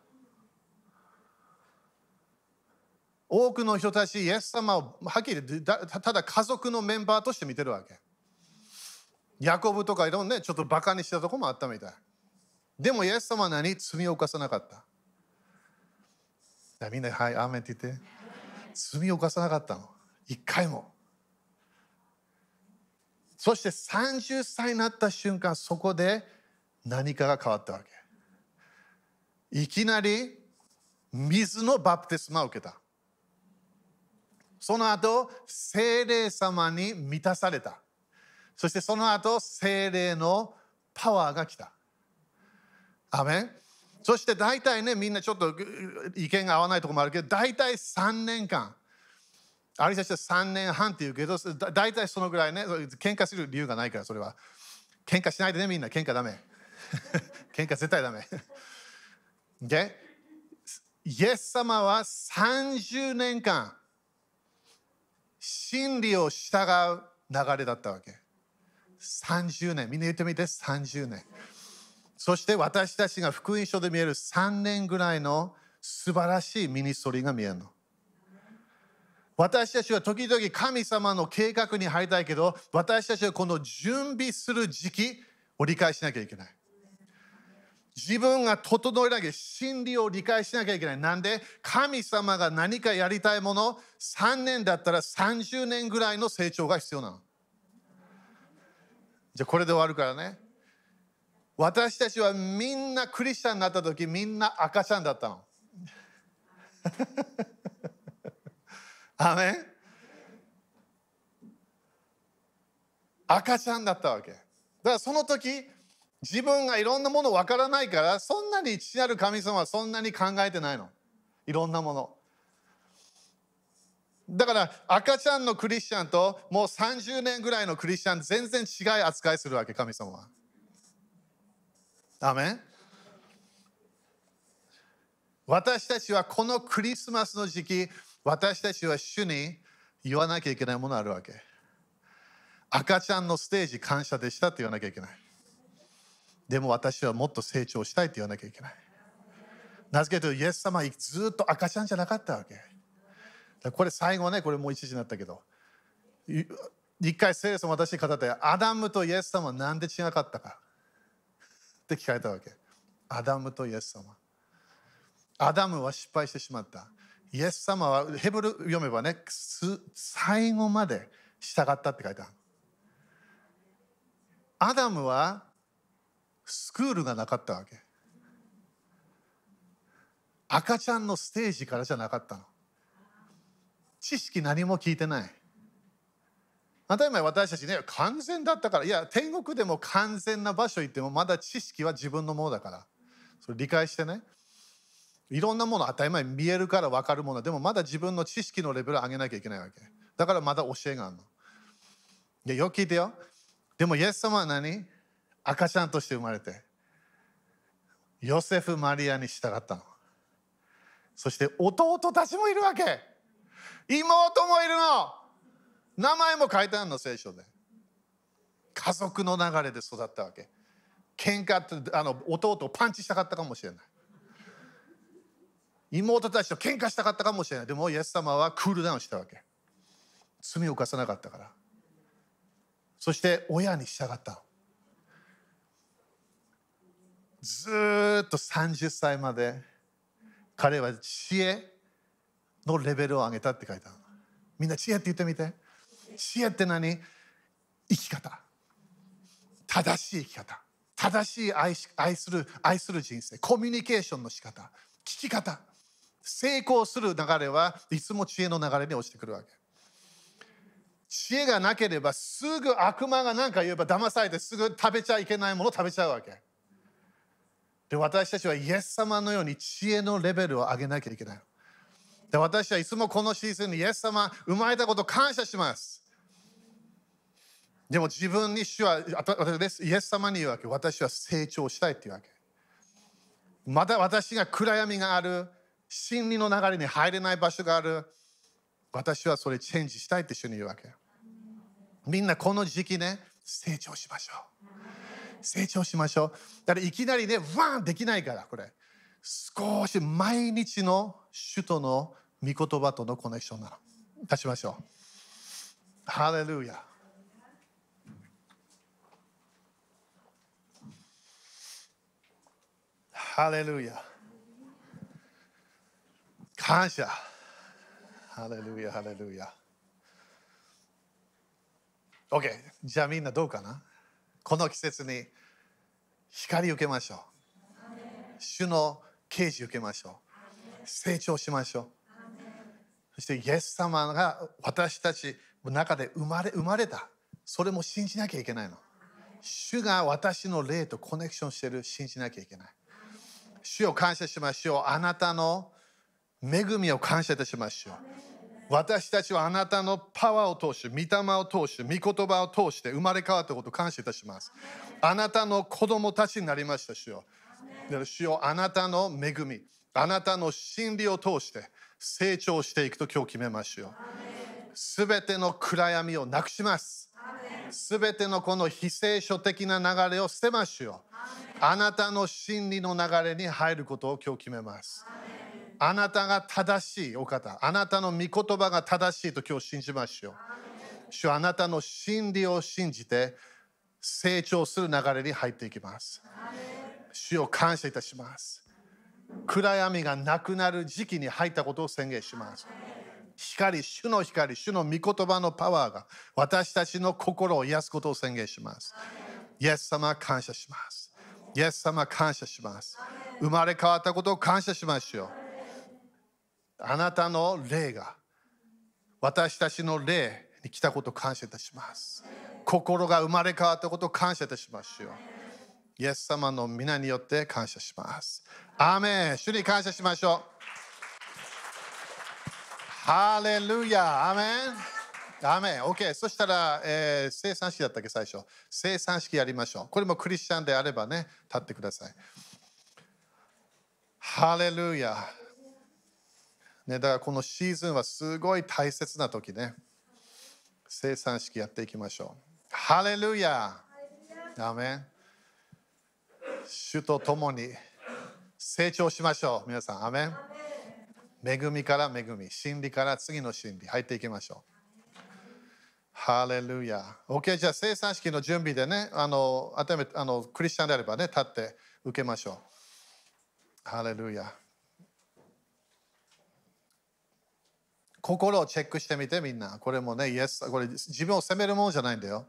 多くの人たちイエス様をはっきりただ家族のメンバーとして見てるわけ。ヤコブとかいろんなねちょっとバカにしたとこもあったみたい。でもイエス様は何？罪を犯さなかった。みんなはいアーメンって言って。罪を犯さなかったの。一回も。そして30歳になった瞬間そこで何かが変わったわけ。いきなり水のバプテスマを受けた。その後精霊様に満たされた。そしてその後精霊のパワーが来た。アメン。そして大体ねみんなちょっと意見が合わないところもあるけど大体3年間。ある人たちは3年半っていうけど大体そのぐらいね喧嘩する理由がないからそれは。喧嘩しないでねみんな。喧嘩ダメ。喧嘩絶対ダメ。でイエス様は30年間真理を従う流れだったわけ。30年。みんな言ってみて。30年。そして私たちが福音書で見える3年ぐらいの素晴らしいミニストリーが見えるの。私たちは時々神様の計画に入りたいけど私たちはこの準備する時期を理解しなきゃいけない。自分が整えなきゃ真理を理解しなきゃいけない。なんで？神様が何かやりたいもの3年だったら30年ぐらいの成長が必要なの。じゃあこれで終わるからね。私たちはみんなクリスチャンになった時みんな赤ちゃんだったの。アメン。赤ちゃんだったわけ。だからその時自分がいろんなもの分からないからそんなに父なる神様はそんなに考えてないの。いろんなもの。だから赤ちゃんのクリスチャンともう30年ぐらいのクリスチャン全然違い扱いするわけ神様はアメン私たちはこのクリスマスの時期私たちは主に言わなきゃいけないものあるわけ。赤ちゃんのステージ感謝でしたって言わなきゃいけない。でも私はもっと成長したいって言わなきゃいけない。なぜかというと、イエス様ずっと赤ちゃんじゃなかったわけ。これ最後ね、これもう一時になったけど、一回聖霊様私に語って、アダムとイエス様は何で違かったかって聞かれたわけ。アダムとイエス様。アダムは失敗してしまった。イエス様はヘブル読めばね最後まで従ったって書いてあるアダムはスクールがなかったわけ赤ちゃんのステージからじゃなかったの知識何も聞いてない。当たり前私たちね完全だったから。いや天国でも完全な場所行ってもまだ知識は自分のものだから。それ理解してね。いろんなもの当たり前見えるから分かるもの。でもまだ自分の知識のレベル上げなきゃいけないわけ。だからまだ教えがあるの。でよく聞いてよ。でもイエス様は何？赤ちゃんとして生まれて。ヨセフ・マリアに従ったの。そして弟たちもいるわけ。妹もいるの。名前も書いてあるの聖書で。家族の流れで育ったわけ。喧嘩ってあの弟をパンチしたかったかもしれない。妹たちと喧嘩したかったかもしれない。でもイエス様はクールダウンしたわけ。罪を犯さなかったから。そして親に従った。ずっと30歳まで彼は知恵のレベルを上げたって書いてある。みんな知恵って言ってみて。知恵って何？生き方。正しい生き方。正しい愛し愛する愛する人生。コミュニケーションの仕方。聞き方。成功する流れはいつも知恵の流れに落ちてくるわけ。知恵がなければすぐ悪魔が何か言えば騙されてすぐ食べちゃいけないものを食べちゃうわけ。で私たちはイエス様のように知恵のレベルを上げなきゃいけない。で私はいつもこのシーズンにイエス様生まれたこと感謝します。でも自分に主は私です。イエス様に言うわけ。私は成長したいっていうわけ。また私が暗闇がある。真理の流れに入れない場所がある。私はそれチェンジしたいって主に言うわけ。みんなこの時期ね成長しましょう。成長しましょう。だからいきなりねワンできないからこれ。少し毎日の主との御言葉とのコネクションなの出しましょう。ハレルヤ。ハレルヤ。感謝。ハレルヤハレルヤ。OK じゃあみんなどうかな？この季節に光受けましょう。主の啓示受けましょう。成長しましょう。そしてイエス様が私たちの中で生まれ生まれた。それも信じなきゃいけないの。主が私の霊とコネクションしてる。信じなきゃいけない。主を感謝しましょうあなたの恵みを感謝いたしましょう私たちはあなたのパワーを通し、御霊を通し、御言葉を通して生まれ変わったことを感謝いたします。あなたの子供たちになりました、主よ。主よあなたの恵み、あなたの真理を通して成長していくと今日決めましょう。すべての暗闇をなくします。すべてのこの非聖書的な流れを捨てましょう。あなたの真理の流れに入ることを今日決めます。あなたが正しいお方、あなたの御言葉が正しいと今日信じましょう。主はあなたの真理を信じて成長する流れに入っていきます。主を感謝いたします。暗闇がなくなる時期に入ったことを宣言します。光、主の光、主の御言葉のパワーが私たちの心を癒すことを宣言します。イエス様感謝します。イエス様感謝します。生まれ変わったことを感謝しましょう。あなたの霊が私たちの霊に来たことを感謝いたします。心が生まれ変わったことを感謝いたしましょう。イエス様の皆によって感謝します。アーメン主に感謝しましょう。ハレルヤアーメンアーメン OK そしたら、えー、生産式だったっけ最初。生産式やりましょう。これもクリスチャンであればね立ってください。ハレルヤね、だからこのシーズンはすごい大切な時ね。生産式やっていきましょう。ハレルヤアメン主と共に成長しましょう。皆さんアメン。恵みから恵み真理から次の真理入っていきましょう。ハレルヤ。OK じゃあ生産式の準備でねあの改めあのクリスチャンであればね立って受けましょう。ハレルヤ。心をチェックしてみてみんな。これもねイエスこれ自分を責めるものじゃないんだよ。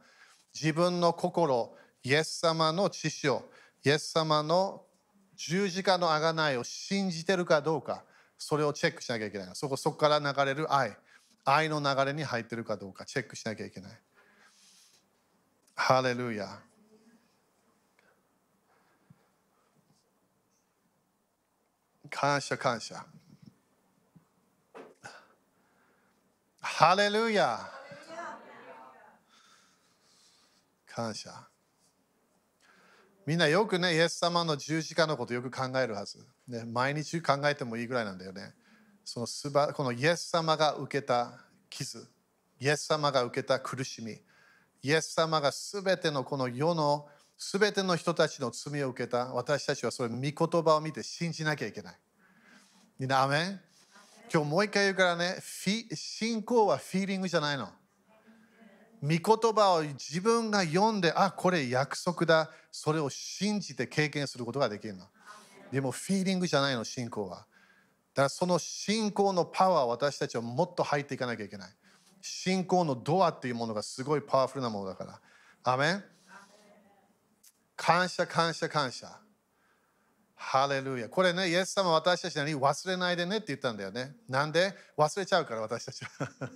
自分の心イエス様の知識をイエス様の十字架の贖いを信じてるかどうかそれをチェックしなきゃいけない。そこそこから流れる愛。愛の流れに入ってるかどうかチェックしなきゃいけない。ハレルヤ。感謝感謝。ハレルヤ。感謝。みんなよくね、イエス様の十字架のことよく考えるはず。ね、毎日考えてもいいぐらいなんだよね。そのすばこのイエス様が受けた傷、イエス様が受けた苦しみ、イエス様がすべてのこの世のすべての人たちの罪を受けた私たちはそれ御言葉を見て信じなきゃいけない。みんな、アメン？今日もう一回言うからね、信仰はフィーリングじゃないの。御言葉を自分が読んで、あ、これ約束だ。それを信じて経験することができるの。でも、フィーリングじゃないの、信仰は。だからその信仰のパワーを私たちはもっと入っていかなきゃいけない。信仰のドアっていうものがすごいパワフルなものだから。アメン感謝感謝感謝。ハレルヤ。これね、イエス様私たちに忘れないでねって言ったんだよね。なんで？忘れちゃうから私たちは。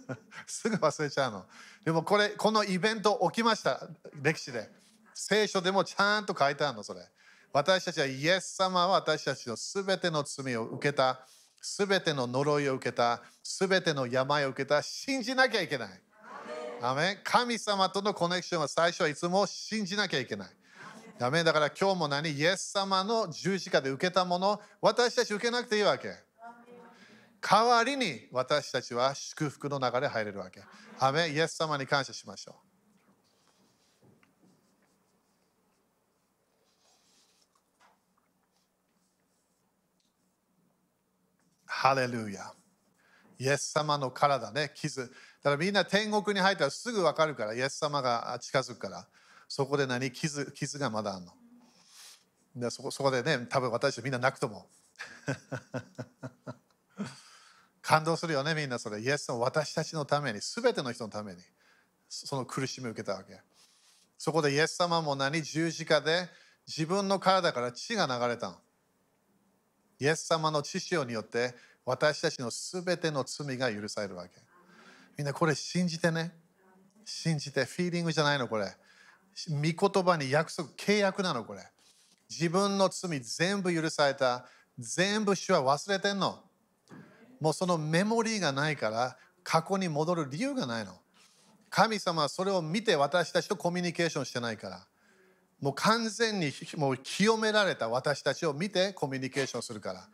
すぐ忘れちゃうの。でもこれ、このイベント起きました。歴史で。聖書でもちゃんと書いてあるの、それ。私たちはイエス様は私たちのすべての罪を受けた、すべての呪いを受けた、すべての病を受けた、信じなきゃいけない。アメン神様とのコネクションは最初はいつも信じなきゃいけない。アメだから今日も何？イエス様の十字架で受けたもの、私たち受けなくていいわけ。代わりに私たちは祝福の中で入れるわけ。アメイエス様に感謝しましょう。ハレルヤ。イエス様の体ね、傷。だからみんな天国に入ったらすぐ分かるから、イエス様が近づくから、そこで何？傷傷がまだあるの？でそこそこでね、多分私たちみんな泣くと思う。感動するよね、みんなそれ。イエス様私たちのために、すべての人のために、その苦しみを受けたわけ。そこでイエス様も何？十字架で自分の体から血が流れたの。イエス様の血潮によって私たちのすべての罪が許されるわけ。みんなこれ信じてね。信じて、フィーリングじゃないのこれ。御言葉に約束、契約なのこれ。自分の罪全部許された。全部主は忘れてんの。もうそのメモリーがないから過去に戻る理由がないの。神様はそれを見て私たちとコミュニケーションしてないから。もう完全にもう清められた私たちを見てコミュニケーションするから。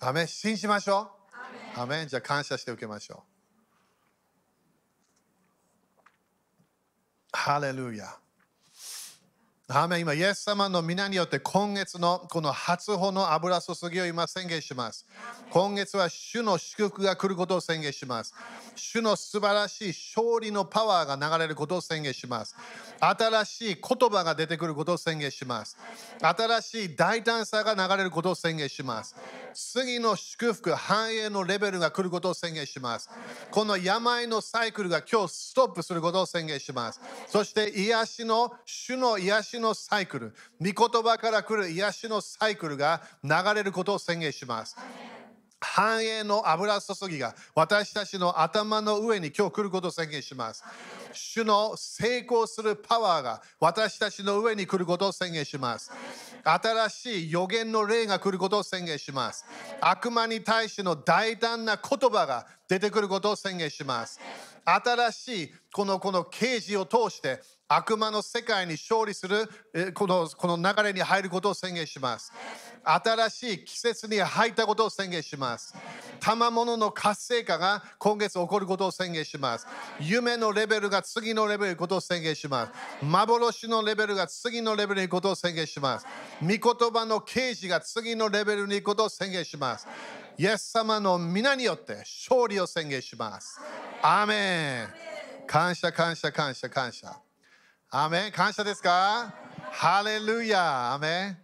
アメ信じましょう。アメじゃあ感謝して受けましょう。ハレルヤ。アメ今、イエス様の皆によって今月のこの初歩の油注ぎを今宣言します。今月は主の祝福が来ることを宣言します。主の素晴らしい勝利のパワーが流れることを宣言します。新しい言葉が出てくることを宣言します。新しい大胆さが流れることを宣言します。次の祝福、繁栄のレベルが来ることを宣言します。この病のサイクルが今日ストップすることを宣言します。そして癒しの、主の癒しのサイクル、御言葉から来る癒しのサイクルが流れることを宣言します。繁栄の油注ぎが私たちの頭の上に今日来ることを宣言します。主の成功するパワーが私たちの上に来ることを宣言します。新しい予言の霊が来ることを宣言します。悪魔に対しての大胆な言葉が出てくることを宣言します。新しいこのこの啓示を通して悪魔の世界に勝利するこのこの流れに入ることを宣言します。新しい季節に入ったことを宣言します。賜物の活性化が今月起こることを宣言します。夢のレベルが次のレベルにことを宣言します。幻のレベルが次のレベルにことを宣言します。御言葉の啓示が次のレベルに行くことを宣言します。イエス様の皆によって勝利を宣言します。アーメン感謝感謝感謝感謝。アメン感謝ですか?ハレルヤアメン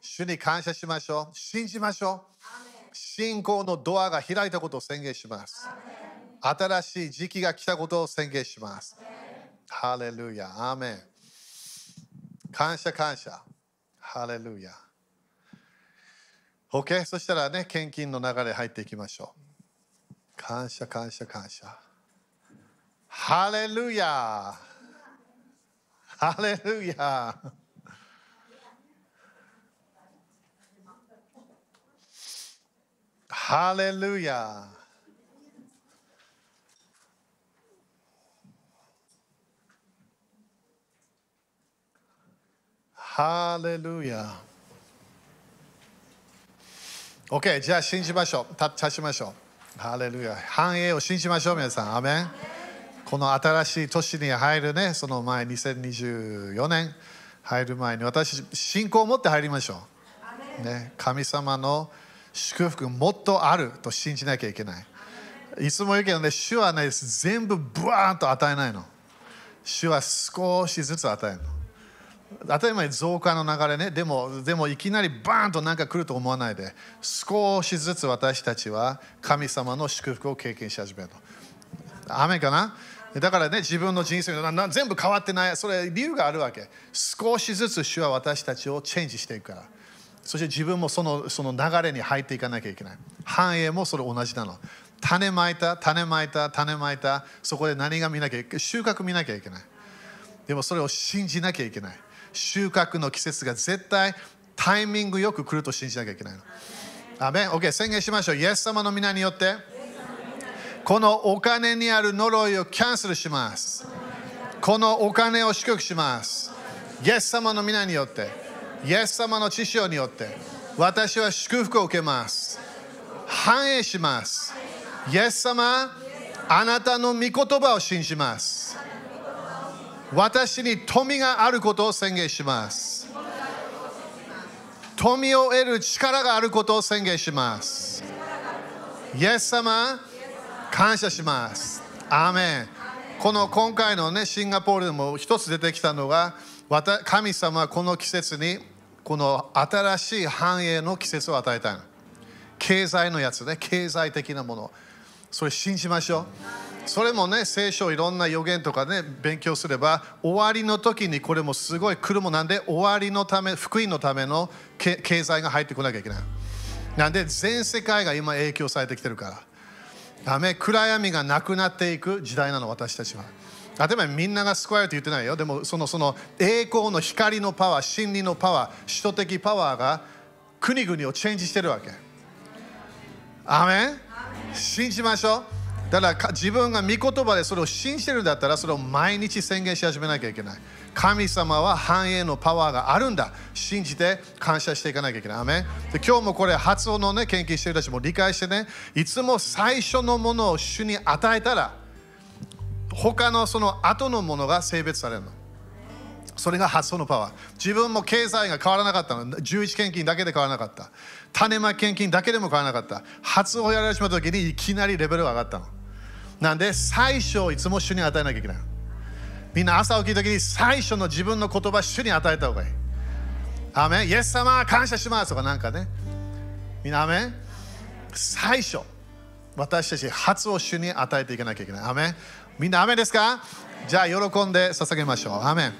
主に感謝しましょう。信じましょう。信仰のドアが開いたことを宣言します。新しい時期が来たことを宣言します。ハレルヤ。アメン。感謝感謝。ハレルヤ。OK? そしたらね、献金の流れ入っていきましょう。感謝感謝感謝。ハレルヤ。ハレルヤ。ハレルヤハレルヤ OK じゃあ信じましょう。立ちましょう。ハレルヤ繁栄を信じましょう皆さん。アメンこの新しい年に入るねその前2024年入る前に私信仰を持って入りましょう、ね、神様の祝福もっとあると信じなきゃいけない。いつも言うけどね、主はね、全部ブワーンと与えないの。主は少しずつ与えるの。当たり前増加の流れね、でもでもいきなりバーンとなんか来ると思わないで、少しずつ私たちは神様の祝福を経験し始めるの。雨かな？だからね、自分の人生の全部変わってない、それ理由があるわけ。少しずつ主は私たちをチェンジしていくから。そして自分もそのその流れに入っていかなきゃいけない。繁栄もそれ同じなの。種まいた、種まいた、種まいた、そこで何が見なきゃいけない収穫見なきゃいけない。でもそれを信じなきゃいけない。収穫の季節が絶対タイミングよく来ると信じなきゃいけないの。アメン ?OK、宣言しましょう。イエス様の皆によって、このお金にある呪いをキャンセルします。このお金を祝福します。イエス様の皆によって、イエス様の知性によって、私は祝福を受けます。繁栄します。イエス様、あなたの御言葉を信じます。私に富があることを宣言します。富を得る力があることを宣言します。イエス様、感謝します。アーメン。この今回のね、シンガポールでも一つ出てきたのが、神様はこの季節に、この新しい繁栄の季節を与えたの。経済のやつね、経済的なもの。それ信じましょう。それもね、聖書いろんな予言とかね、勉強すれば、終わりの時にこれもすごい来るもなんで、終わりのため、福音のための経済が入ってこなきゃいけない。なんで、全世界が今影響されてきてるから。ダメ暗闇がなくなっていく時代なの私たちは。例えばみんなが救われると言ってないよ。でもそのその栄光の光のパワー真理のパワー首都的パワーが国々をチェンジしてるわけ。アーメン？信じましょう。だから自分が御言葉でそれを信じてるんだったらそれを毎日宣言し始めなきゃいけない。神様は繁栄のパワーがあるんだ。信じて感謝していかなきゃいけない。アメで今日もこれ発音のね研究してる人たちも理解してね。いつも最初のものを主に与えたら他のその後のものが性別されるの。それが発想のパワー。自分も経済が変わらなかったの。11献金だけで変わらなかった。種まき献金だけでも変わらなかった。発音をやられてしまった時にいきなりレベルが上がったの。なんで最初をいつも主に与えなきゃいけないみんな朝起きるときに最初の自分の言葉主に与えた方がいい。アメン。イエス様感謝しますとかなんかね。みんなアメン。最初私たち初を主に与えていかなきゃいけない。アメン。みんなアメですか？じゃあ喜んで捧げましょう。アメン。